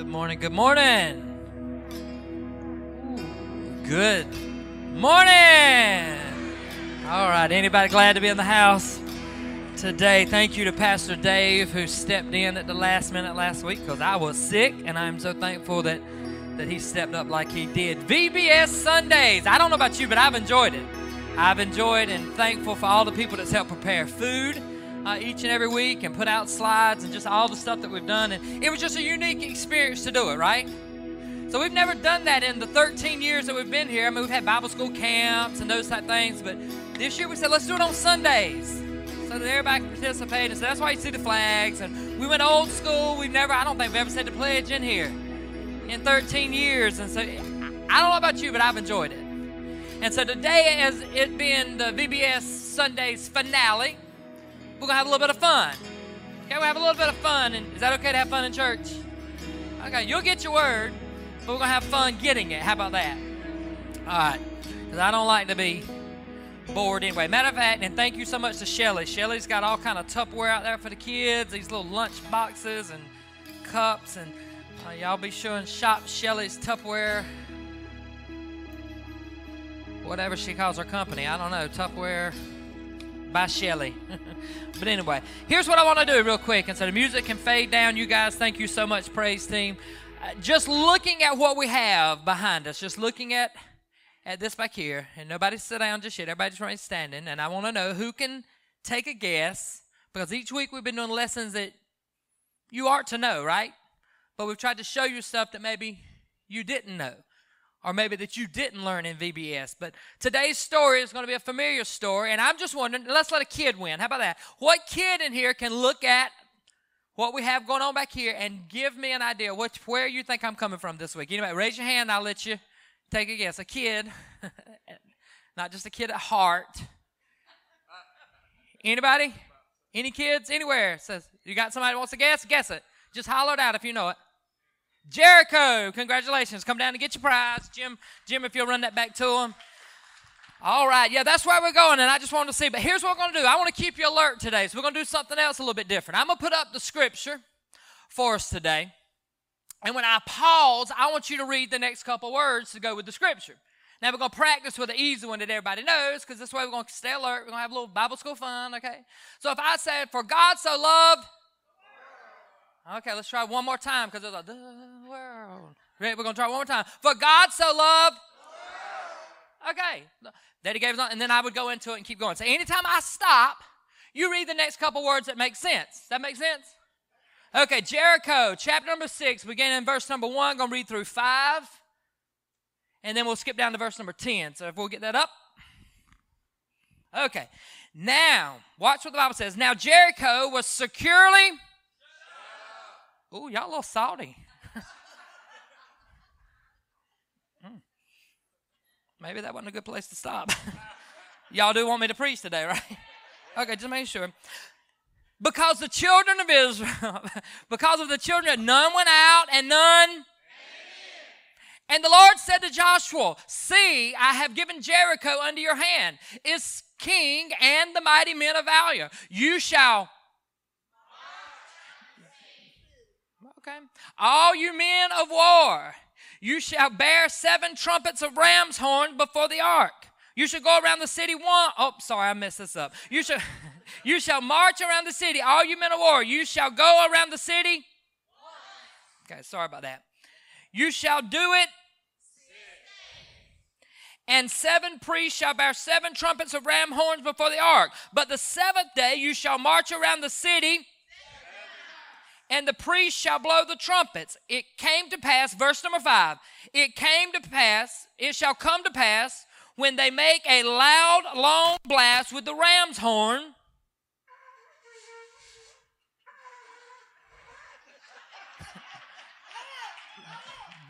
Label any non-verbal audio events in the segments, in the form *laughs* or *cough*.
Good morning. Good morning. Good morning. All right. Anybody glad to be in the house today? Thank you to Pastor Dave who stepped in at the last minute last week because I was sick, and I'm so thankful that that he stepped up like he did. VBS Sundays. I don't know about you, but I've enjoyed it. I've enjoyed and thankful for all the people that's helped prepare food uh, each and every week and put out slides and just all the stuff that we've done. And it was just a unique experience to do it, right? So we've never done that in the 13 years that we've been here. I mean, we've had Bible school camps and those type things, but this year we said let's do it on Sundays so that everybody can participate. And so that's why you see the flags. And we went old school. We've never, I don't think we've ever said the pledge in here in 13 years. And so I don't know about you, but I've enjoyed it. And so today, as it being the VBS Sundays finale, we're gonna have a little bit of fun. Okay, we have a little bit of fun, and is that okay to have fun in church? Okay, you'll get your word, but we're gonna have fun getting it. How about that? All right, because I don't like to be bored anyway. Matter of fact, and thank you so much to Shelly. Shelly's got all kind of Tupperware out there for the kids. These little lunch boxes and cups, and uh, y'all be showing shop Shelly's Tupperware. Whatever she calls her company, I don't know. Tupperware by Shelly. *laughs* but anyway, here's what I want to do real quick. And so the music can fade down. You guys, thank you so much, praise team. Uh, just looking at what we have behind us, just looking at at this back here, and nobody sit down just yet. Everybody just remain standing, and I want to know who can take a guess because each week we've been doing lessons that you ought to know, right? But we've tried to show you stuff that maybe you didn't know or maybe that you didn't learn in VBS. But today's story is going to be a familiar story, and I'm just wondering, let's let a kid win. How about that? What kid in here can look at what we have going on back here and give me an idea what, where you think I'm coming from this week? Anybody, raise your hand, I'll let you take a guess. A kid, *laughs* not just a kid at heart. Anybody? Any kids anywhere? Says you got somebody wants to guess? Guess it. Just holler it out if you know it. Jericho, congratulations. Come down and get your prize. Jim, Jim, if you'll run that back to him. All right, yeah, that's where we're going, and I just wanted to see. But here's what we're going to do. I want to keep you alert today, so we're going to do something else a little bit different. I'm going to put up the scripture for us today. And when I pause, I want you to read the next couple words to go with the scripture. Now we're going to practice with the easy one that everybody knows, because this way we're going to stay alert. We're going to have a little Bible school fun, okay? So if I said, For God so loved Okay, let's try one more time because it's like the world. Ready? We're gonna try one more time. For God so loved. Okay, that He gave us, and then I would go into it and keep going. So anytime I stop, you read the next couple words that make sense. That make sense? Okay, Jericho, chapter number six, beginning in verse number one. Gonna read through five, and then we'll skip down to verse number ten. So if we'll get that up. Okay, now watch what the Bible says. Now Jericho was securely Ooh, y'all a little salty. *laughs* mm. Maybe that wasn't a good place to stop. *laughs* y'all do want me to preach today, right? *laughs* okay, just make sure. Because the children of Israel, because of the children, none went out and none. And the Lord said to Joshua, See, I have given Jericho under your hand, its king and the mighty men of valor. You shall Okay. All you men of war, you shall bear seven trumpets of ram's horn before the ark. You shall go around the city one. Oh, sorry, I messed this up. You shall, *laughs* you shall march around the city. All you men of war, you shall go around the city. Okay, sorry about that. You shall do it. And seven priests shall bear seven trumpets of ram horns before the ark. But the seventh day you shall march around the city and the priest shall blow the trumpets. It came to pass, verse number five, it came to pass, it shall come to pass when they make a loud, long blast with the ram's horn. *laughs*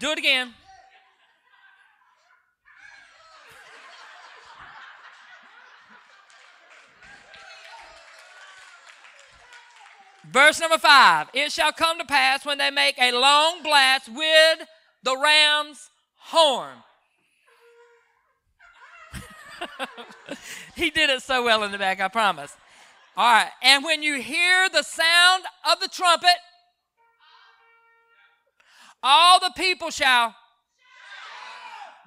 Do it again. Verse number five It shall come to pass when they make a long blast with the ram's horn. *laughs* he did it so well in the back, I promise. All right, and when you hear the sound of the trumpet, All the people shall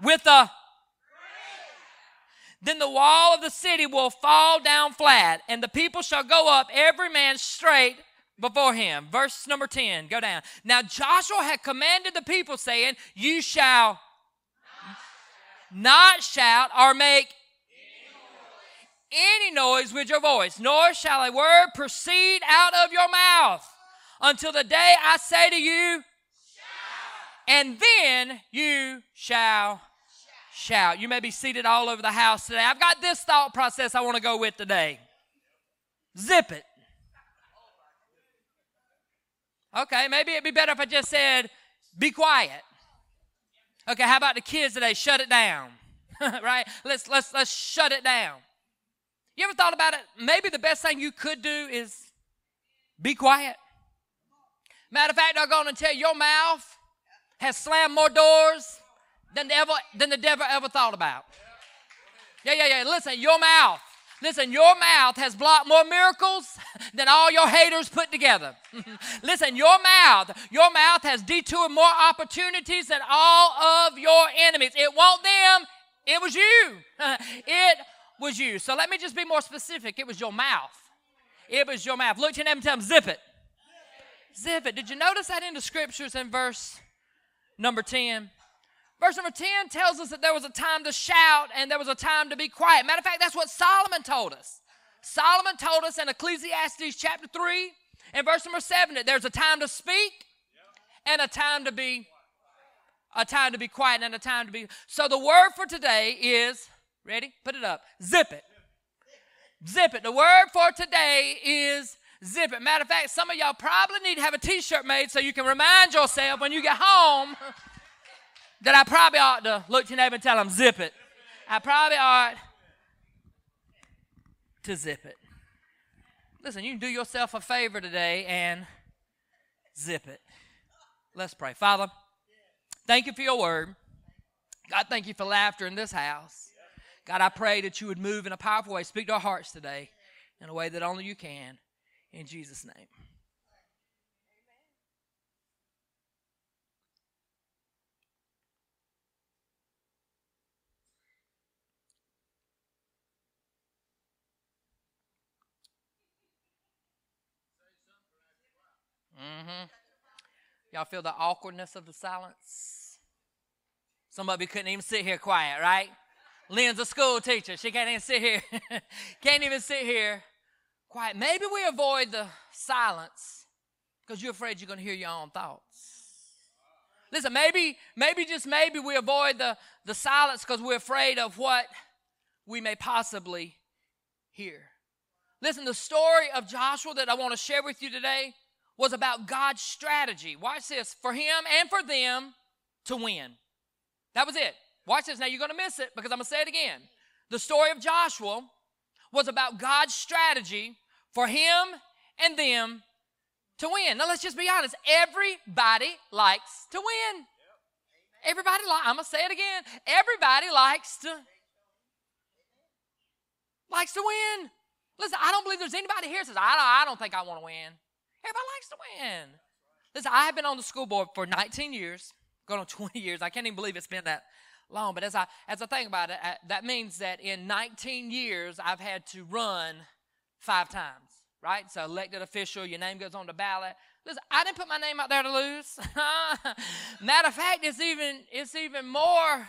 with a then the wall of the city will fall down flat, and the people shall go up, every man straight before him. Verse number 10, go down. Now Joshua had commanded the people, saying, You shall not shout or make any noise with your voice, nor shall a word proceed out of your mouth until the day I say to you, and then you shall shout. You may be seated all over the house today. I've got this thought process I want to go with today. Zip it. Okay, maybe it'd be better if I just said, be quiet. Okay, how about the kids today? Shut it down. *laughs* right? Let's let's let's shut it down. You ever thought about it? Maybe the best thing you could do is be quiet. Matter of fact, I'm to tell you, your mouth has slammed more doors than the, ever, than the devil ever thought about. Yeah, yeah, yeah. Listen, your mouth. Listen, your mouth has blocked more miracles than all your haters put together. *laughs* Listen, your mouth, your mouth has detoured more opportunities than all of your enemies. It won't them, it was you. *laughs* it was you. So let me just be more specific. It was your mouth. It was your mouth. Look to your neighbor and tell him, zip it. Zip it. Did you notice that in the scriptures in verse number 10? Verse number 10 tells us that there was a time to shout and there was a time to be quiet. Matter of fact, that's what Solomon told us. Solomon told us in Ecclesiastes chapter 3 and verse number 7 that there's a time to speak and a time to be a time to be quiet and a time to be so the word for today is ready? Put it up. Zip it. Zip it. The word for today is zip it. Matter of fact some of y'all probably need to have a t-shirt made so you can remind yourself when you get home that I probably ought to look to your neighbor and tell them, zip it. I probably ought to zip it. Listen, you can do yourself a favor today and zip it. Let's pray. Father, thank you for your word. God, thank you for laughter in this house. God, I pray that you would move in a powerful way. Speak to our hearts today in a way that only you can. In Jesus' name. Mm-hmm. Y'all feel the awkwardness of the silence? Some of you couldn't even sit here quiet, right? Lynn's a school teacher. She can't even sit here. *laughs* can't even sit here quiet. Maybe we avoid the silence because you're afraid you're going to hear your own thoughts. Listen, maybe, maybe just maybe we avoid the, the silence because we're afraid of what we may possibly hear. Listen, the story of Joshua that I want to share with you today was about God's strategy. Watch this for him and for them to win. That was it. Watch this. Now you're going to miss it because I'm going to say it again. The story of Joshua was about God's strategy for him and them to win. Now let's just be honest. Everybody likes to win. Everybody like I'm gonna say it again. Everybody likes to likes to win. Listen, I don't believe there's anybody here says I don't, I don't think I want to win. Everybody likes to win. Listen, I have been on the school board for 19 years, going on *laughs* 20 years. I can't even believe it's been that long. But as I as I think about it, uh, that means that in 19 years I've had to run five times. Right? So elected official, your name goes on the ballot. Listen, I didn't put my name out there to lose. *laughs* Matter of fact, it's even it's even more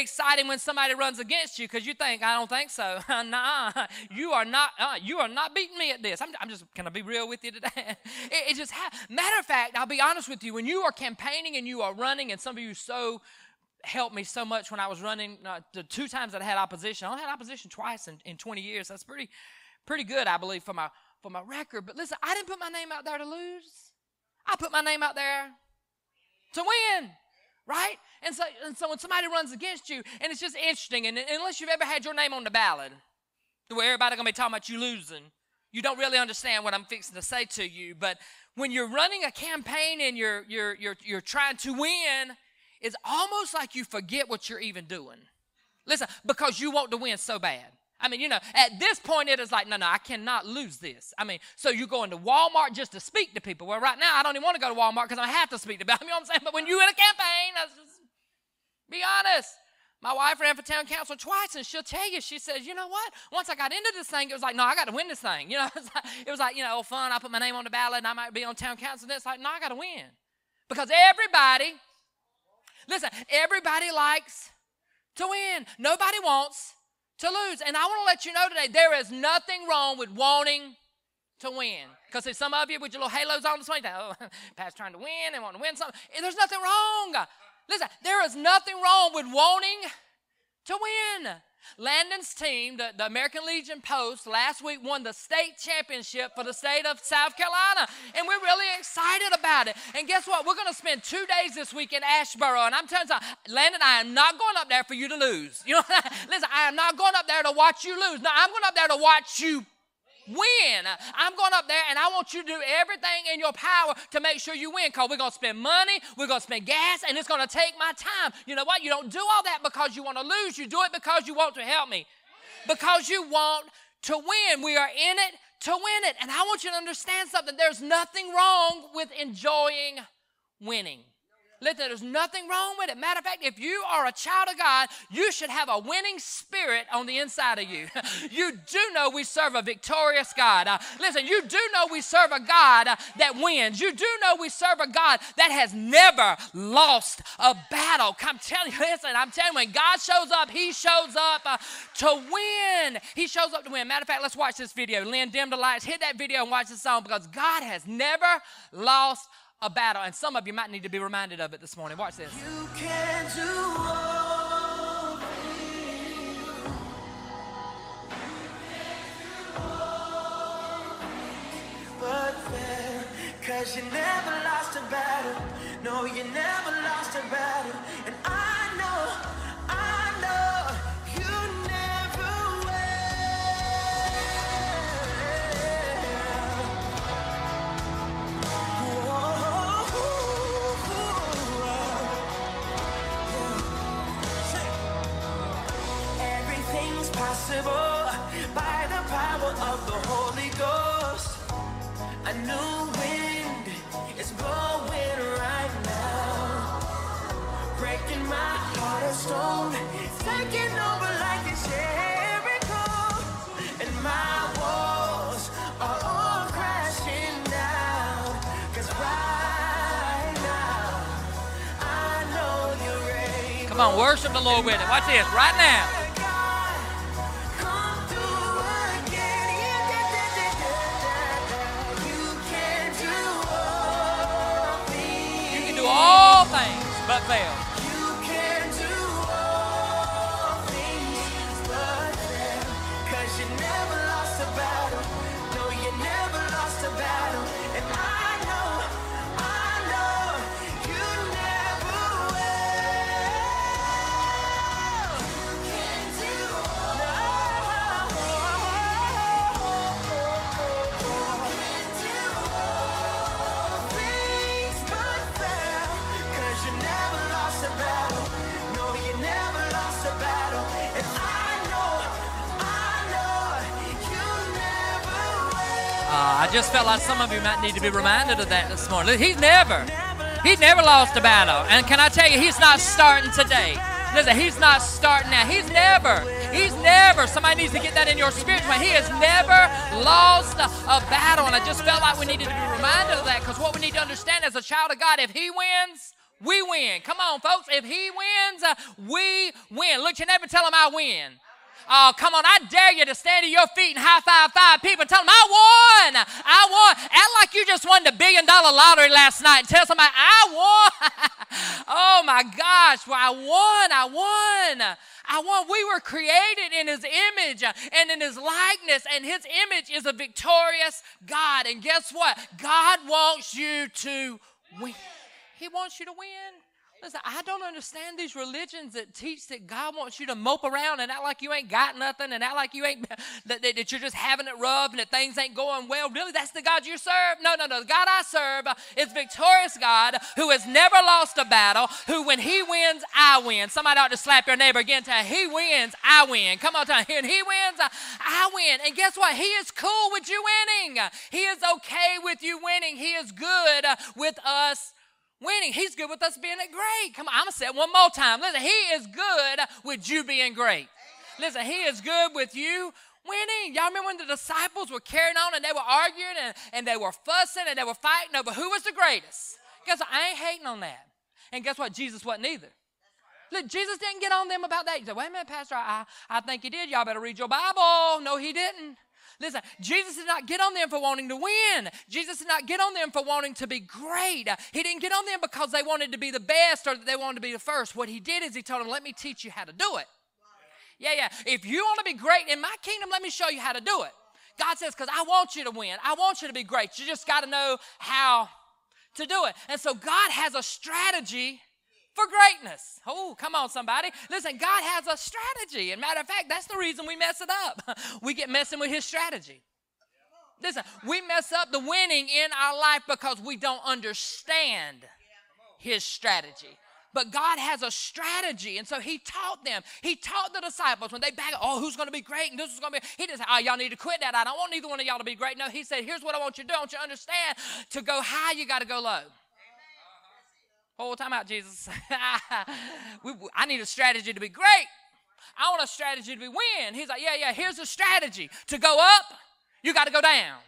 exciting when somebody runs against you because you think, I don't think so. *laughs* nah, you are not, uh, you are not beating me at this. I'm, I'm just, can I be real with you today? *laughs* it, it, just, ha- matter of fact, I'll be honest with you, when you are campaigning and you are running, and some of you so helped me so much when I was running, uh, the two times that I had opposition, I only had opposition twice in, in 20 years. That's pretty, pretty good, I believe, for my, for my record. But listen, I didn't put my name out there to lose. I put my name out there to win right? And so, and so when somebody runs against you, and it's just interesting, and unless you've ever had your name on the ballot, where everybody's gonna be talking about you losing, you don't really understand what I'm fixing to say to you. But when you're running a campaign and you're you're you're you're trying to win, it's almost like you forget what you're even doing. Listen, because you want to win so bad. I mean, you know, at this point, it is like, no, no, I cannot lose this. I mean, so you go into Walmart just to speak to people. Well, right now, I don't even want to go to Walmart because I have to speak to people. *laughs* You know what I'm saying? But when you're in a campaign, just, be honest. My wife ran for town council twice, and she'll tell you, she says, you know what? Once I got into this thing, it was like, no, I got to win this thing. *laughs* You know, it was like, it was like you know, oh, fun. I put my name on the ballot, and I might be on town council. And it's like, no, I got to win. Because everybody, listen, everybody likes to win. Nobody wants to lose. And I want to let you know today there is nothing wrong with wanting to win. Because there's some of you with your little halos on this morning, oh, *laughs* Pat's trying to win and want to win something. Eh, there's nothing wrong. Listen, there is nothing wrong with wanting to win. Landon's team, the, the, American Legion Post, last week won the state championship for the state of South Carolina. And we're really excited about it. And guess what? We're going to spend two days this week in Asheboro. And I'm telling you, Landon, I am not going up there for you to lose. You know, *laughs* listen, I am not going up there to watch you lose. No, I'm going up there to watch you win. I'm going up there and I want you to do everything in your power to make sure you win because we're going to spend money, we're going to spend gas, and it's going to take my time. You know what? You don't do all that because you want to lose, you do it because you want to help me. Because you want to win. We are in it to win it. And I want you to understand something. There's nothing wrong with enjoying winning. Listen, there's nothing wrong with it. Matter of fact, if you are a child of God, you should have a winning spirit on the inside of you. *laughs* you do know we serve a victorious God. Uh, listen, you do know we serve a God uh, that wins. You do know we serve a God that has never lost a battle. I'm telling you, *laughs* listen, I'm telling you, when God shows up, He shows up uh, to win. He shows up to win. Matter of fact, let's watch this video. Lynn, dim the lights, hit that video and watch the song because God has never lost a battle. And some of you might need to be reminded of it this morning. Watch this. Cause you never lost a battle. No, you never lost a battle. And I Come on, worship the Lord with it. Watch this right now. Need to be reminded of that this morning. He's never, he's never lost a battle. And can I tell you, he's not starting today. Listen, he's not starting now. He's never, he's never, somebody needs to get that in your spirit. Man. He has never lost a, a battle. And I just felt like we needed to be reminded of that because what we need to understand as a child of God, if he wins, we win. Come on, folks. If he wins, uh, we win. Look, you never tell him I win. Oh, come on. I dare you to stand to your feet and high five five people tell them, I won. I won. Act like you just won the billion dollar lottery last night and tell somebody, I won. *laughs* oh my gosh. Well, I won. I won. I won. We were created in his image and in his likeness, and his image is a victorious God. And guess what? God wants you to win. He wants you to win. Listen, I don't understand these religions that teach that God wants you to mope around and act like you ain't got nothing and act like you ain't, *laughs* that, that, that, you're just having it rough and that things ain't going well. Really, that's the God you serve? No, no, no. The God I serve is victorious God who has never lost a battle, who when he wins, I win. Somebody ought to slap your neighbor again tell he wins, I win. Come on, tell him, he wins, I win. And guess what? He is cool with you winning. He is okay with you winning. He is good with us winning. He's good with us being great. Come on, I'm going to say it one more time. Listen, He is good with you being great. Listen, He is good with you winning. Y'all remember when the disciples were carrying on and they were arguing and, and they were fussing and they were fighting over who was the greatest? Guess what? I ain't hating on that. And guess what? Jesus wasn't either. Look, Jesus didn't get on them about that. He said, wait a minute, Pastor, I, I think he did. Y'all better read your Bible. No, he didn't. Listen, Jesus did not get on them for wanting to win. Jesus did not get on them for wanting to be great. He didn't get on them because they wanted to be the best or that they wanted to be the first. What he did is he told them, let me teach you how to do it. Yeah, yeah. If you want to be great in my kingdom, let me show you how to do it. God says, because I want you to win. I want you to be great. You just got to know how to do it. And so God has a strategy for greatness. Oh, come on, somebody. Listen, God has a strategy. And matter of fact, that's the reason we mess it up. *laughs* we get messing with His strategy. Listen, we mess up the winning in our life because we don't understand His strategy. But God has a strategy. And so He taught them. He taught the disciples when they back, oh, who's going to be great? And this is going to be, He didn't say, oh, y'all need to quit that. I don't want either one of y'all to be great. No, He said, here's what I want you to do. I want you to understand to go high, you got to go low. Oh, time out, Jesus. *laughs* I need a strategy to be great. I want a strategy to be win. He's like, yeah, yeah, here's a strategy. To go up, you got to go down.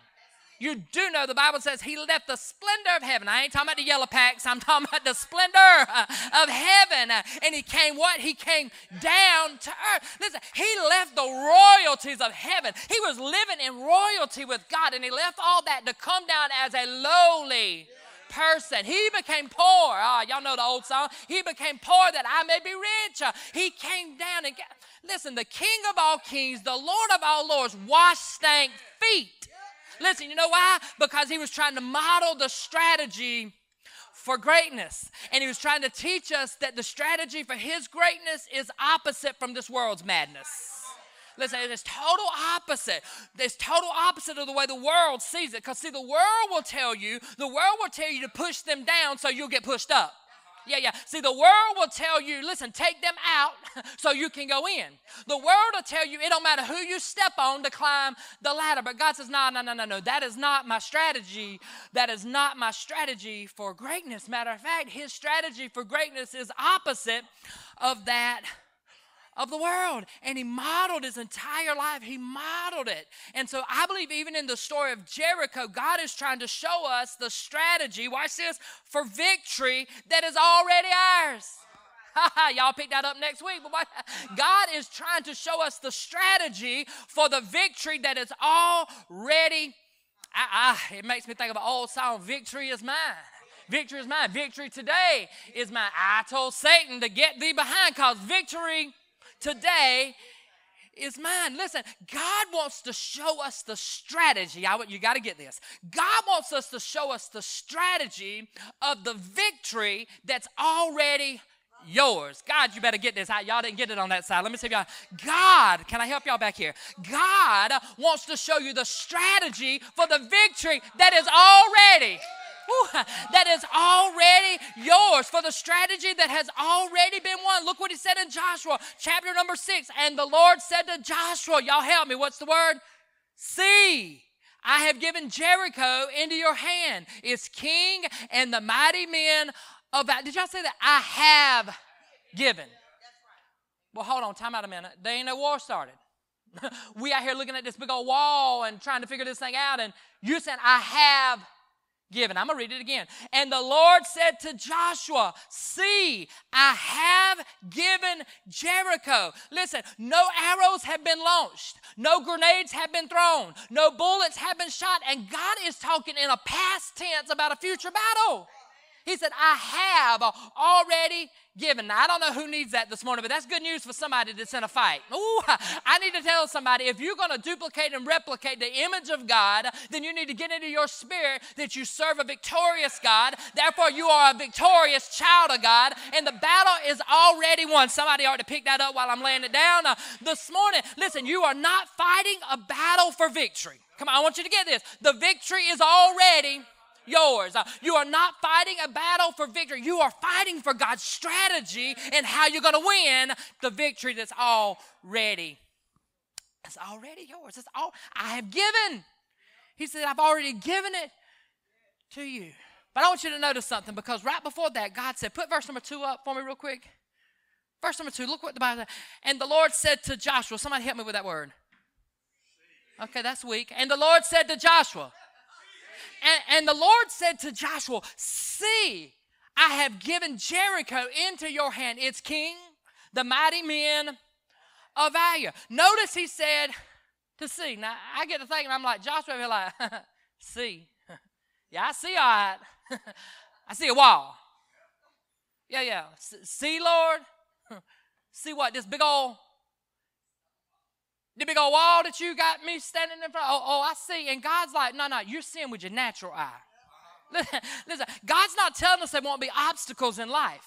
You do know the Bible says he left the splendor of heaven. I ain't talking about the yellow packs. I'm talking about the splendor uh, of heaven. Uh, and he came what? He came down to earth. Listen, he left the royalties of heaven. He was living in royalty with God, and he left all that to come down as a lowly person. He became poor. Ah, y'all know the old song. He became poor that I may be rich. Uh, he came down and got, listen, the King of all kings, the Lord of all lords, washed stank feet. Listen, you know why? Because he was trying to model the strategy for greatness. And he was trying to teach us that the strategy for his greatness is opposite from this world's madness. Listen, it's total opposite. It's total opposite of the way the world sees it. Because see, the world will tell you, the world will tell you to push them down so you'll get pushed up. Yeah, yeah. See, the world will tell you, listen, take them out *laughs* so you can go in. The world will tell you it don't matter who you step on to climb the ladder. But God says, no, no, no, no, no. That is not my strategy. That is not my strategy for greatness. Matter of fact, his strategy for greatness is opposite of that of the world. And he modeled his entire life. He modeled it. And so I believe even in the story of Jericho, God is trying to show us the strategy, watch this, for victory that is already ours. *laughs* Y'all pick that up next week. But God is trying to show us the strategy for the victory that is already. I, I, it makes me think of an old song, Victory is Mine. Victory is mine. Victory today is mine. I told Satan to get thee behind because victory today is mine. Listen, God wants to show us the strategy. I, you got to get this. God wants us to show us the strategy of the victory that's already yours. God, you better get this. Y'all didn't get it on that side. Let me see if y'all. God, can I help y'all back here? God wants to show you the strategy for the victory that is already that is already yours, for the strategy that has already been won. Look what he said in Joshua, chapter number six. And the Lord said to Joshua, Y'all help me, what's the word? See. I have given Jericho into your hand, its king and the mighty men of Did y'all say that? I have given. Well, hold on, time out a minute. There ain't no war started. *laughs* we out here looking at this big old wall and trying to figure this thing out, and you said, I have given. I'm going to read it again. And the Lord said to Joshua, See, I have given Jericho. Listen, no arrows have been launched, no grenades have been thrown, no bullets have been shot, and God is talking in a past tense about a future battle. He said, I have already given. Now, I don't know who needs that this morning, but that's good news for somebody that's in a fight. Ooh, *laughs* I need to tell somebody if you're going to duplicate and replicate the image of God, then you need to get into your spirit that you serve a victorious God. Therefore, you are a victorious child of God, and the battle is already won. Somebody ought to pick that up while I'm laying it down uh, this morning. Listen, you are not fighting a battle for victory. Come on, I want you to get this. The victory is already yours. Uh, you are not fighting a battle for victory. You are fighting for God's strategy and how you're going to win the victory that's already. It's already yours. It's all I have given. He said, I've already given it to you. But I want you to notice something because right before that, God said, put verse number two up for me real quick. Verse number two, look what the Bible says. And the Lord said to Joshua, somebody help me with that word. Okay, that's weak. And the Lord said to Joshua, and, and the Lord said to Joshua, See, I have given Jericho into your hand, its king, the mighty men of value. Notice he said to see. Now I get to thinking, I'm like, Joshua, be like, *laughs* see. *laughs* yeah, I see all right. *laughs* I see a wall. Yeah, yeah. See, Lord? see what? This big old the big old wall that you got me standing in front. Oh, oh, I see. And God's like, no, no, you're seeing with your natural eye. *laughs* Listen, listen, God's not telling us there won't be obstacles in life,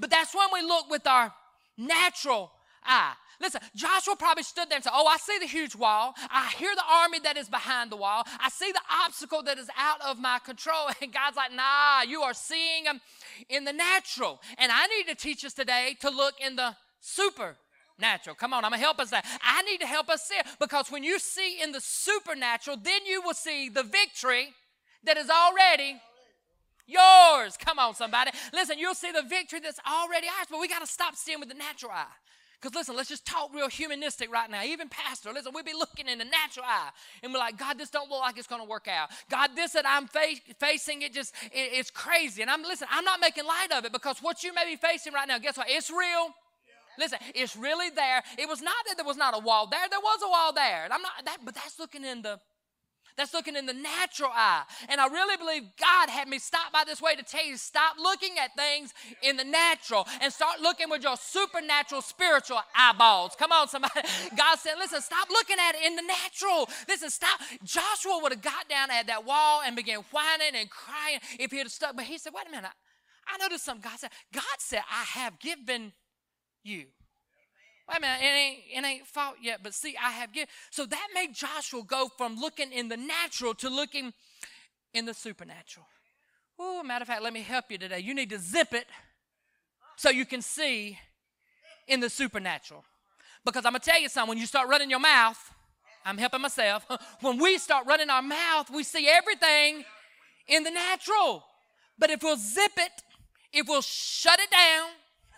but that's when we look with our natural eye. Listen, Joshua probably stood there and said, Oh, I see the huge wall. I hear the army that is behind the wall. I see the obstacle that is out of my control. *laughs* And God's like, Nah, you are seeing them in the natural. And I need to teach us today to look in the super natural. Come on, I'm gonna help us that. I need to help us see it because when you see in the supernatural, then you will see the victory that is already yours. Come on, somebody. Listen, you'll see the victory that's already ours, but we gotta stop seeing with the natural eye. Because listen, let's just talk real humanistic right now. Even pastor, listen, we'll be looking in the natural eye and we're like, God, this don't look like it's going to work out. God, this that I'm fa- facing, it just, it, it's crazy. And I'm, listen, I'm not making light of it because what you may be facing right now, guess what? It's real. Listen, it's really there. It was not that there was not a wall there. There was a wall there. And I'm not that, but that's looking in the that's looking in the natural eye. And I really believe God had me stop by this way to tell you stop looking at things in the natural and start looking with your supernatural spiritual eyeballs. Come on, somebody. *laughs* God said, listen, stop looking at it in the natural. Listen, stop. Joshua would have got down at that wall and began whining and crying if he had stuck. But he said, wait a minute. I, I noticed something. God said, God said, I have given you. A minute, it ain't, it ain't fought yet, but see, I have given. So that made Joshua go from looking in the natural to looking in the supernatural. Oh, matter of fact, let me help you today. You need to zip it so you can see in the supernatural. Because I'm going to tell you something, when you start running your mouth, I'm helping myself. *laughs* When we start running our mouth, we see everything in the natural. But if we'll zip it, if we'll shut it down,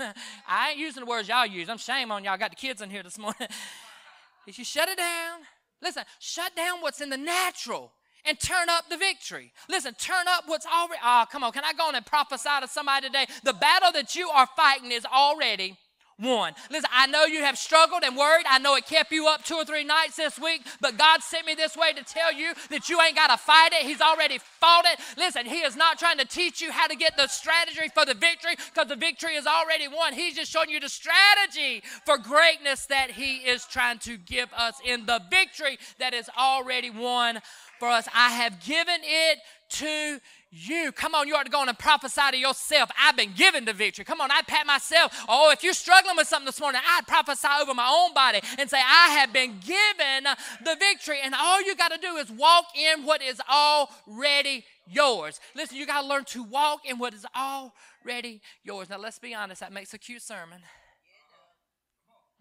*laughs* I ain't using the words y'all use. I'm shame on y'all. I got the kids in here this morning. *laughs* if you shut it down, listen, shut down what's in the natural and turn up the victory. Listen, turn up what's already. Oh, come on. Can I go on and prophesy to somebody today? The battle that you are fighting is already one. Listen, I know you have struggled and worried. I know it kept you up two or three nights this week, but God sent me this way to tell you that you ain't got to fight it. He's already fought it. Listen, He is not trying to teach you how to get the strategy for the victory because the victory is already won. He's just showing you the strategy for greatness that He is trying to give us in the victory that is already won for us. I have given it to you. Come on, you ought to go on and prophesy to yourself. I've been given the victory. Come on, I'd pat myself. Oh, if you're struggling with something this morning, I'd prophesy over my own body and say, I have been given the victory. And all you got to do is walk in what is already yours. Listen, you got to learn to walk in what is already yours. Now, let's be honest, that makes a cute sermon.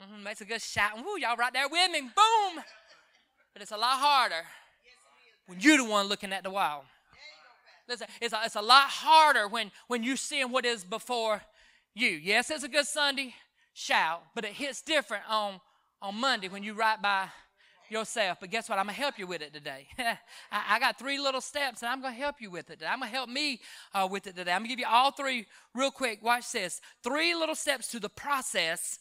Mm-hmm, makes a good shout. Woo, y'all right there with me. Boom. But it's a lot harder when you're the one looking at the wall. Listen, it's a, it's a lot harder when, when you're seeing what is before you. Yes, it's a good Sunday shout, but it hits different on, on Monday when you write by yourself. But guess what? I'm going to help you with it today. *laughs* I, I, got three little steps, and I'm going to help you with it. I'm going to help me uh, with it today. I'm going to give you all three real quick. Watch this. Three little steps to the process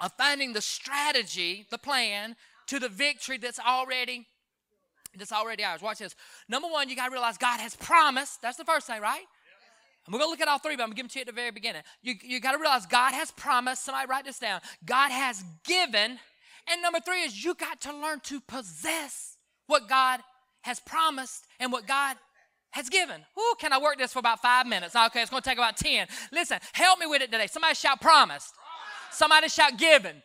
of finding the strategy, the plan to the victory that's already that's already ours. Watch this. Number one, you got to realize God has promised. That's the first thing, right? And we're going to look at all three, but I'm going to give them to you at the very beginning. You, you got to realize God has promised. Somebody write this down. God has given. And number three is you got to learn to possess what God has promised and what God has given. Ooh, can I work this for about five minutes? Okay, it's going to take about 10. Listen, help me with it today. Somebody shout promised. Somebody shout given.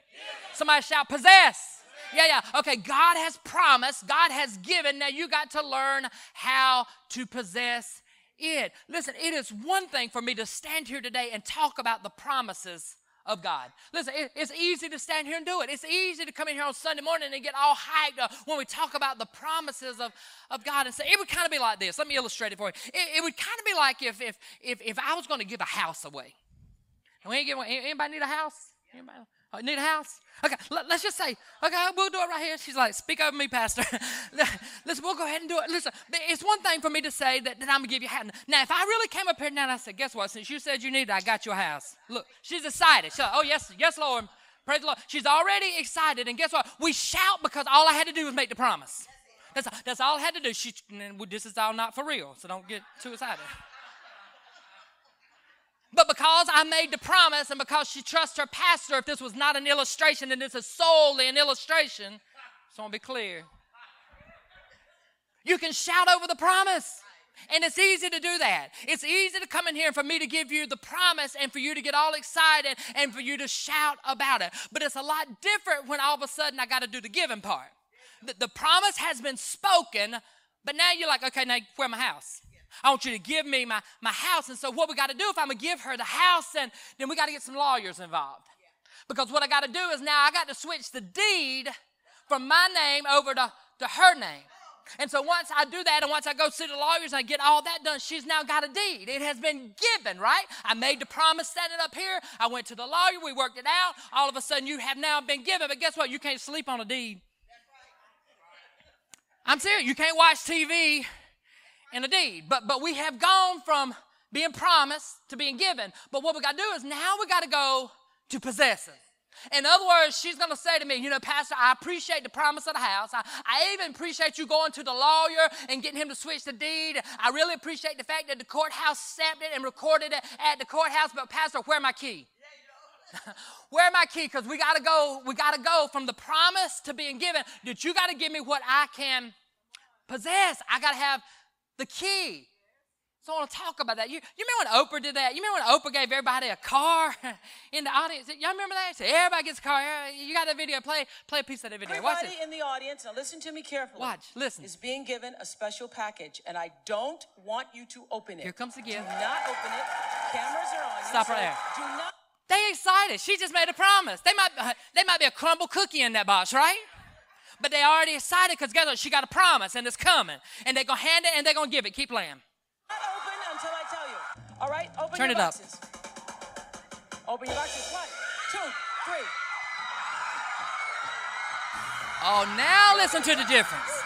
Somebody shout possess. Yeah, yeah. Okay, God has promised, God has given. Now you got to learn how to possess it. Listen, it is one thing for me to stand here today and talk about the promises of God. Listen, it, it's easy to stand here and do it. It's easy to come in here on Sunday morning and get all hyped uh, when we talk about the promises of, of God and say, it would kind of be like this. Let me illustrate it for you. It, it would kind of be like if, if, if, if I was going to give a house away. And we ain't giving, anybody need a house? Anybody? Oh, need a house? Okay, let, us just say, okay, we'll do it right here. She's like, speak over me, Pastor. *laughs* Listen, we'll go ahead and do it. Listen, it's one thing for me to say that, that I'm going to give you a house. Now, if I really came up here now and I said, guess what? Since you said you need it, I got you a house. Look, she's excited. She's like, oh, yes, yes, Lord. Praise the Lord. She's already excited. And guess what? We shout because all I had to do was make the promise. That's, that's all I had to do. She, this is all not for real, so don't get too excited. But because I made the promise and because she trusts her pastor, if this was not an illustration, then this is solely an illustration. So I want to be clear. You can shout over the promise. And it's easy to do that. It's easy to come in here and for me to give you the promise and for you to get all excited and for you to shout about it. But it's a lot different when all of a sudden I got to do the giving part. The, the promise has been spoken, but now you're like, okay, now where my house? I want you to give me my, my house. And so, what we got to do if I'm going to give her the house, and then we got to get some lawyers involved. Because what I got to do is now I got to switch the deed from my name over to, to her name. And so once I do that and once I go see the lawyers and I get all that done, she's now got a deed. It has been given, right? I made the promise standing up here. I went to the lawyer. We worked it out. All of a sudden, you have now been given. But guess what? You can't sleep on a deed. I'm serious. You can't watch TV and a deed. But but we have gone from being promised to being given. But what we got to do is now we got to go to possessing. In other words, she's going to say to me, you know, Pastor, I appreciate the promise of the house. I, I even appreciate you going to the lawyer and getting him to switch the deed. I really appreciate the fact that the courthouse stamped it and recorded it at the courthouse. But Pastor, where my key? *laughs* where my key? Because we got to go. We got to go from the promise to being given. That you got to give me what I can possess. I got to have the key. So I want to talk about that. You, you remember when Oprah did that? You remember when Oprah gave everybody a car *laughs* in the audience? Y'all remember that? So everybody gets a car. You got that video. Play, play a piece of that video. Everybody in the audience, now listen to me carefully. Watch, listen. Is being given a special package, and I don't want you to open it. Here comes the gift. Do not open it. Cameras are on. Stop right there. Do not. They excited. She just made a promise. They might, *laughs* they might be a crumble cookie in that box, right? But they already excited because guess what? She got a promise and it's coming. And they're going to hand it and they're going to give it. Keep playing. Not open until I tell you. All right? Open Turn it boxes. up. Open your boxes. One, two, three. Oh, now listen to the difference.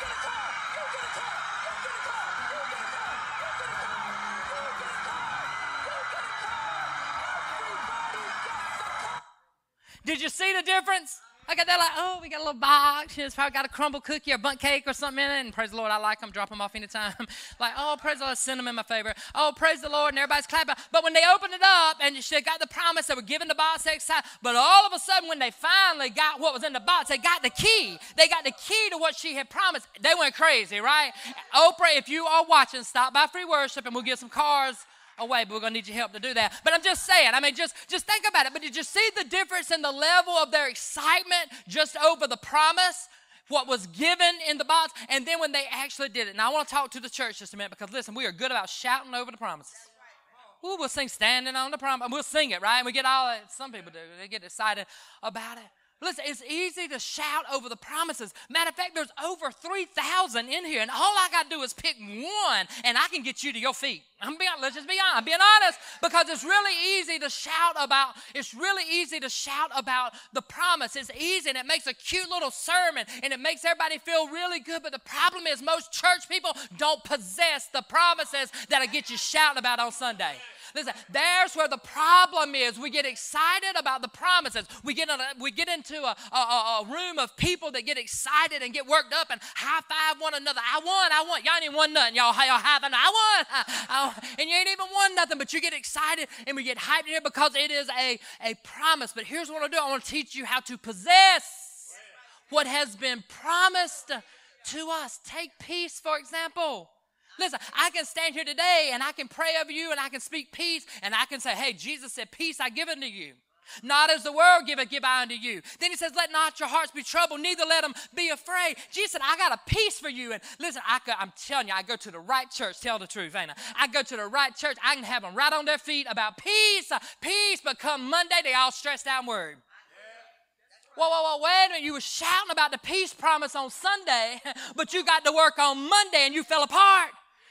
Did you see the difference? I got that like, oh, we got a little box. It's probably got a crumble cookie or bundt cake or something in it. And praise the Lord, I like them. Drop them off anytime. *laughs* like, oh, praise the Lord, send them in my favor. Oh, praise the Lord, and everybody's clapping. But when they opened it up and she got the promise, they were giving the box excited. But all of a sudden, when they finally got what was in the box, they got the key. They got the key to what she had promised. They went crazy, right? Oprah, if you are watching, stop by free worship and we'll get some cars away, but we're going to need your help to do that. But I'm just saying, I mean, just, just think about it. But did you see the difference in the level of their excitement just over the promise? What was given in the box, and then when they actually did it. Now, I want to talk to the church just a minute because listen, we are good about shouting over the promises. Ooh, we'll sing standing on the promise. We'll sing it, right? And we get all, some people do, they get excited about it. Listen, it's easy to shout over the promises. Matter of fact, there's over 3,000 in here, and all I got to do is pick one, and I can get you to your feet. I'm being, let's just be honest. I'm being honest because it's really easy to shout about. It's really easy to shout about the promise. It's easy, and it makes a cute little sermon, and it makes everybody feel really good. But the problem is, most church people don't possess the promises that I get you shouting about on Sunday. Listen, there's where the problem is. We get excited about the promises. We get, a, we get into a, a, a, room of people that get excited and get worked up and high five one another. I won, I won. Y'all ain't won nothing. Y'all, y'all have I won. *laughs* I, and you ain't even won nothing, but you get excited and we get hyped here because it is a, a promise. But here's what I do I want to teach you how to possess what has been promised to us. Take peace, for example. Listen, I can stand here today and I can pray over you and I can speak peace and I can say, hey, Jesus said, peace I give unto you. Not as the world giveth, give I unto you. Then he says, Let not your hearts be troubled, neither let them be afraid. Jesus said, I got a peace for you. And listen, I am telling you, I go to the right church, tell the truth, ain't I? I go to the right church, I can have them right on their feet about peace, peace, but come Monday, they all stressed out and worried. Whoa, whoa, whoa, wait a minute. You were shouting about the peace promise on Sunday, *laughs* but you got to work on Monday and you fell apart.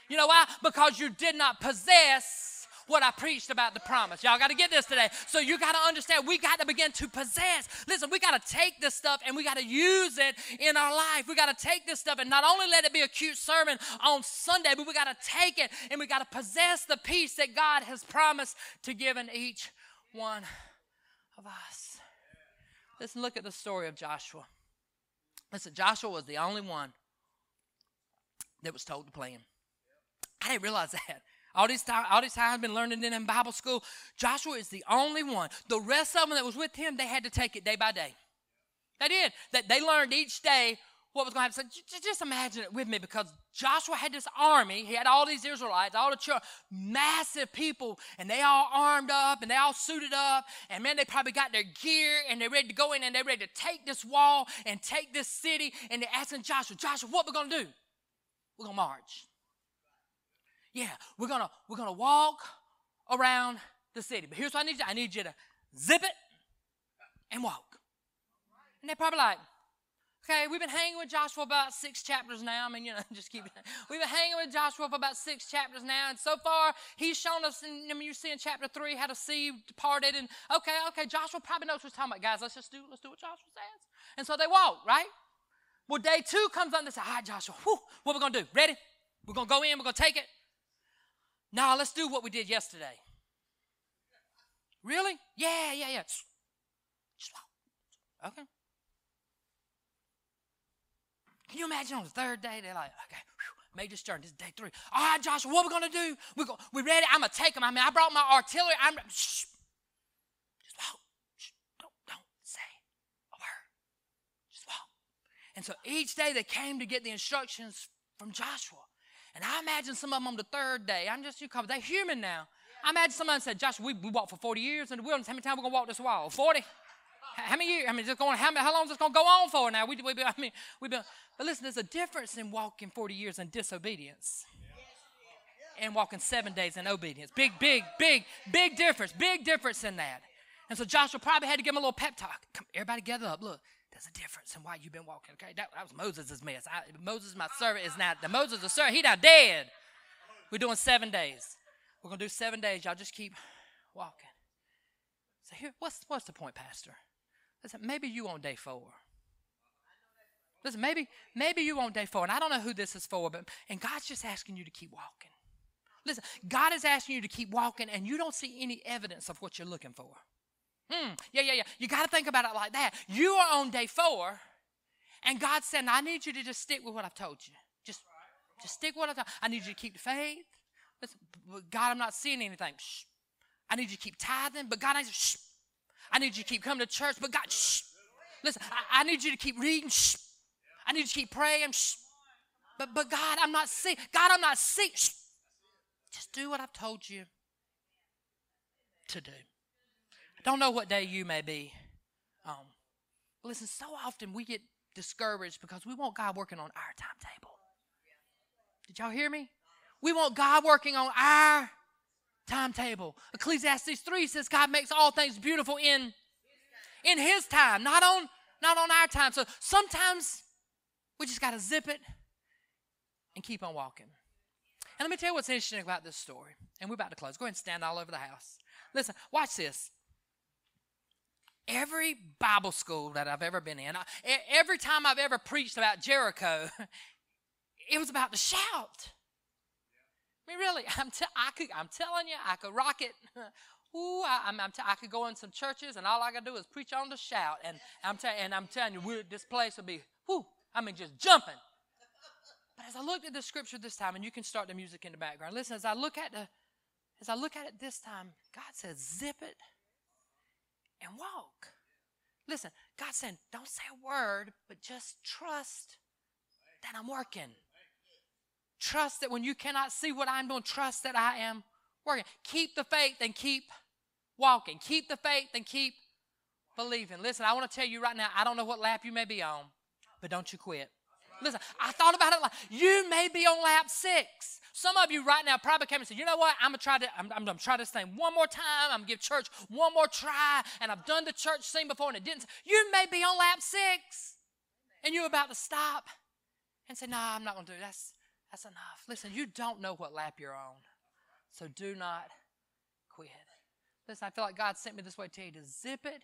You know why? Because you did not possess what I preached about the promise. Y'all got to get this today. So you got to understand we got to begin to possess. Listen, we got to take this stuff and we got to use it in our life. We got to take this stuff and not only let it be a cute sermon on Sunday, but we got to take it and we got to possess the peace that God has promised to give in each one of us. Listen, look at the story of Joshua. Listen, Joshua was the only one that was told to plan. I didn't realize that. All these time, all these time I've been learning in Bible school. Joshua is the only one. The rest of them that was with him, they had to take it day by day. They did. That they learned each day what was going to happen. So just imagine it with me because Joshua had this army. He had all these Israelites, all the children, massive people, and they all armed up and they all suited up. And man, they probably got their gear and they're ready to go in and they're ready to take this wall and take this city. And they're asking Joshua, Joshua, what we're going to do? We're going to march. Yeah, we're gonna we're gonna walk around the city. But here's what I need you. I need you to zip it and walk. And they're probably like, okay, we've been hanging with Joshua about six chapters now. I mean, you know, *laughs* just keep it. We've been hanging with Joshua for about six chapters now, and so far he's shown us. In, I mean, you see in chapter three how the sea departed, and okay, okay, Joshua probably knows what he's talking about, guys. Let's just do let's do what Joshua says. And so they walk, right? Well, day two comes on. They say, right, Joshua, whew, what we gonna do? Ready? We're gonna go in. We're gonna take it. Now let's do what we did yesterday. Really? Yeah, yeah, yeah. Okay. Can you imagine on the third day, they're like, okay, whew, made this. This is day three. All right, Joshua, what we gonna do? We go, we ready? I'm gonna take them. I mean, I brought my artillery. I'm shh. Just walk. Shh. Don't, don't say a word. Just walk. And so each day they came to get the instructions from Joshua. And I imagine some of them on the third day. I'm just you cover. They're human now. I imagine someone said, Josh, we, we walked for 40 years in the wilderness. How many times we gonna walk this wall? 40? How many years? I mean, just going, how, how long is this going to go on for now? We, we, I mean, we've been, but listen, there's a difference in walking 40 years in disobedience and walking seven days in obedience. Big, big, big, big difference. Big difference in that. And so Joshua probably had to give him a little pep talk. Come, everybody gather up. Look, there's a difference in why you've been walking. Okay, that, that was Moses' mess. I, Moses, my oh, servant, is not the Moses, the servant. He not dead. We're doing seven days. We're gonna do seven days. Y'all just keep walking. So here, what's what's the point, Pastor? Listen, maybe you on day four. Listen, maybe maybe you on day four, and I don't know who this is for, but and God's just asking you to keep walking. Listen, God is asking you to keep walking, and you don't see any evidence of what you're looking for. Hmm. yeah, yeah, yeah. You got to think about it like that. You are on day four, and God said, I need you to just stick with what I've told you. Just, just stick with what I've told I need you to keep the faith. Listen, God, I'm not seeing anything. Shh. I need you to keep tithing, but God, I need, shh. I need you to keep coming to church, but God, shh. Listen, I, I need you to keep reading. Shh. I need you to keep praying. Shh. But, but God, I'm not seeing. God, I'm not. Shh. Just do what I've told you to do. Don't know what day you may be um, Listen, so often we get discouraged because we want God working on our timetable. Did y'all hear me? We want God working on our timetable. Ecclesiastes 3 says God makes all things beautiful in in his time, not on not on our time. So sometimes we just got to zip it and keep on walking. And let me tell you what's interesting about this story. And we're about to close. Go ahead and stand all over the house. Listen, watch this every Bible school that I've ever been in, every time I've ever preached about Jericho, *laughs* it was about the shout. I mean, really, I'm, t- I could, I'm telling you, I could rock it. *laughs* Ooh, I, I'm t- I could go in some churches and all I gotta do is preach on the shout, and I'm t- and I'm telling you, this place will be, whoo, I mean, just jumping. But as I looked at the scripture this time, and you can start the music in the background. Listen, as I look at the, as I look at it this time, God says, zip it and walk. Listen, God said, don't say a word, but just trust that I'm working. Trust that when you cannot see what I'm doing, trust that I am working. Keep the faith and keep walking. Keep the faith and keep believing. Listen, I want to tell you right now, I don't know what lap you may be on, but don't you quit. Listen, I thought about it like you may be on lap six. Some of you right now probably came and said, you know what? I'm gonna try to, I'm, I'm gonna try this thing one more time. I'm gonna give church one more try. And I've done the church scene before and it didn't. You may be on lap six. And you're about to stop and say, no, nah, I'm not gonna do it. that's that's enough. Listen, you don't know what lap you're on. So do not quit. Listen, I feel like God sent me this way to you to zip it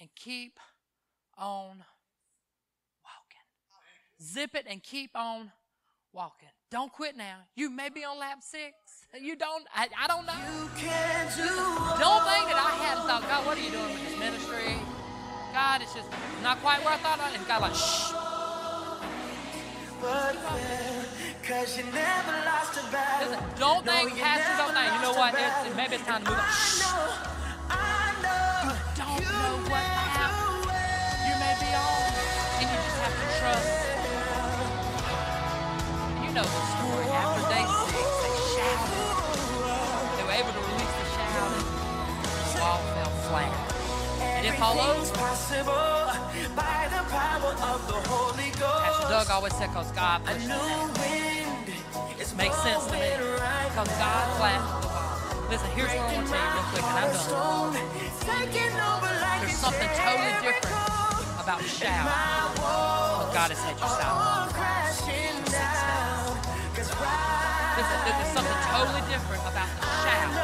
and keep on Zip it and keep on walking. Don't quit now. You may be on lap six. *laughs* You don't, I, I don't know. You can Do don't think that I hadn't thought, God, what are you doing with this ministry? God, it's just not quite where I thought I And God, like, shh. Cause you never lost a battle. Listen, don't no, think, pastors don't think, you know what, it's, maybe it's time to move on. Know the story. After day six, they shouted. They were able to release the shout, and the wall fell flat. And it followed. Pastor Doug always said, because God pushed it Makes sense to me. Because God flattened the wall. Listen, here's what I want to tell you real quick, and I'm done. There's something totally different about shout. But God has had you silent. There's something totally different about the shout.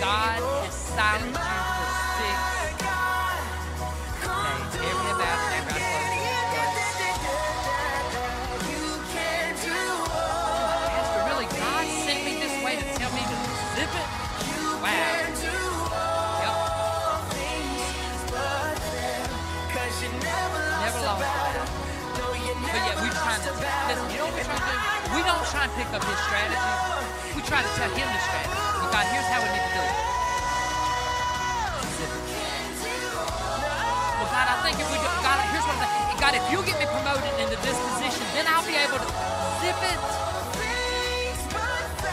God silenced you for six days. Every about it, every Pastor, really, God sent me this way to tell me to it? Wow. Never lost But yet we trying to, listen, you know what we're trying to do? We don't try and pick up his strategy. We try to tell him the strategy. But God, here's how we need to do it. Well, God, I think if we do, God, here's what I'm. God, if you get me promoted into this position, then I'll be able to zip it.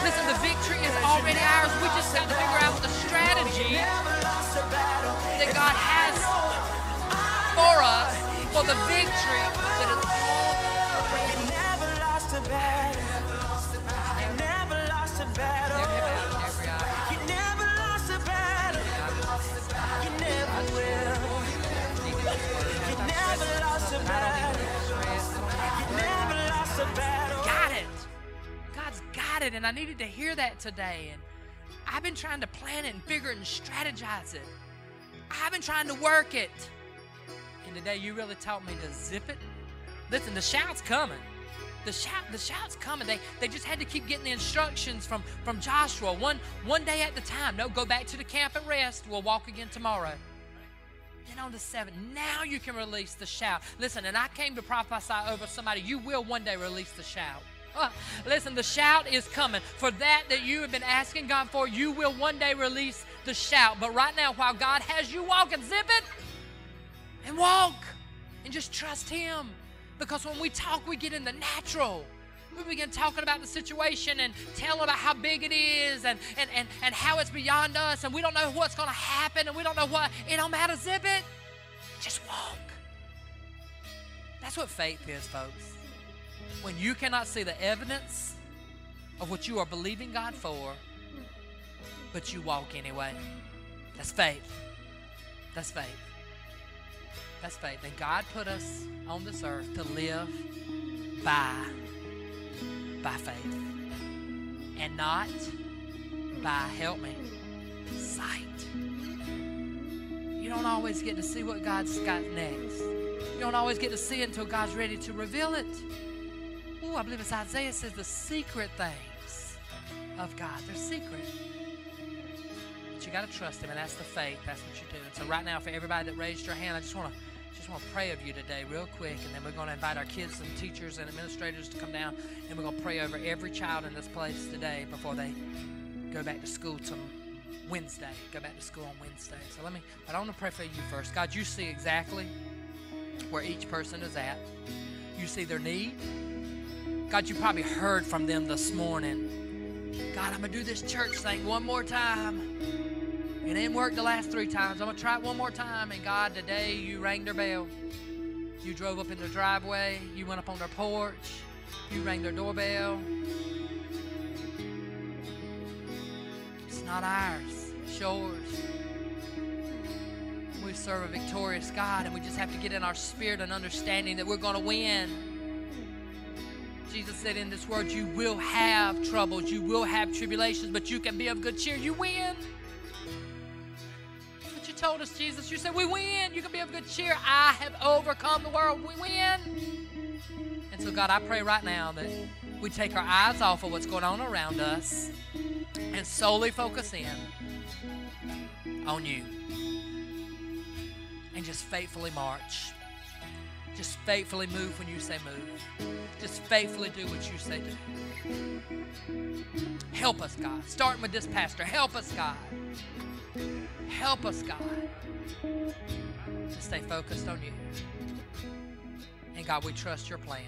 Listen, the victory is already ours. We just have to figure out the strategy that God has for us for the victory Got it. God's got it, and I needed to hear that today. And I've been trying to plan it and figure it and strategize it. I've been trying to work it. And today you really taught me to zip it. Listen, the shout's coming. The shout, the shout's coming. They, they just had to keep getting the instructions from, from Joshua, one, one day at the time. No, go back to the camp and rest. We'll walk again tomorrow. Then on the seventh, now you can release the shout. Listen, and I came to prophesy over somebody. You will one day release the shout. Uh, listen, the shout is coming. For that that you have been asking God for, you will one day release the shout. But right now, while God has you walking, zip it and walk and just trust Him. Because when we talk, we get in the natural. We begin talking about the situation and telling about how big it is and, and, and, and how it's beyond us, and we don't know what's going to happen, and we don't know what. It don't matter, zip it. Just walk. That's what faith is, folks. When you cannot see the evidence of what you are believing God for, but you walk anyway. That's faith. That's faith. That's faith. And God put us on this earth to live by by faith and not by help me sight. You don't always get to see what God's got next. You don't always get to see it until God's ready to reveal it. Oh, I believe it's Isaiah says the secret things of God. They're secret. But you got to trust Him, and that's the faith. That's what you do. And so right now, for everybody that raised your hand, I just want to just want to pray of you today, real quick, and then we're going to invite our kids and teachers and administrators to come down, and we're going to pray over every child in this place today before they go back to school to Wednesday. Go back to school on Wednesday. So let me. But I want to pray for you first. God, you see exactly where each person is at. You see their need. God, you probably heard from them this morning. God, I'm going to do this church thing one more time. It didn't work the last three times. I'm going to try it one more time. And God, today you rang their bell. You drove up in their driveway. You went up on their porch. You rang their doorbell. It's not ours, it's yours. We serve a victorious God, and we just have to get in our spirit and understanding that we're going to win. Jesus said in this word, You will have troubles, you will have tribulations, but you can be of good cheer. You win. Told us, Jesus. You said, We win. You can be of good cheer. I have overcome the world. We win. And so, God, I pray right now that we take our eyes off of what's going on around us and solely focus in on you and just faithfully march. Just faithfully move when you say move. Just faithfully do what you say do. Help us, God. Starting with this pastor. Help us, God. Help us, God, to stay focused on you. And God, we trust your plan.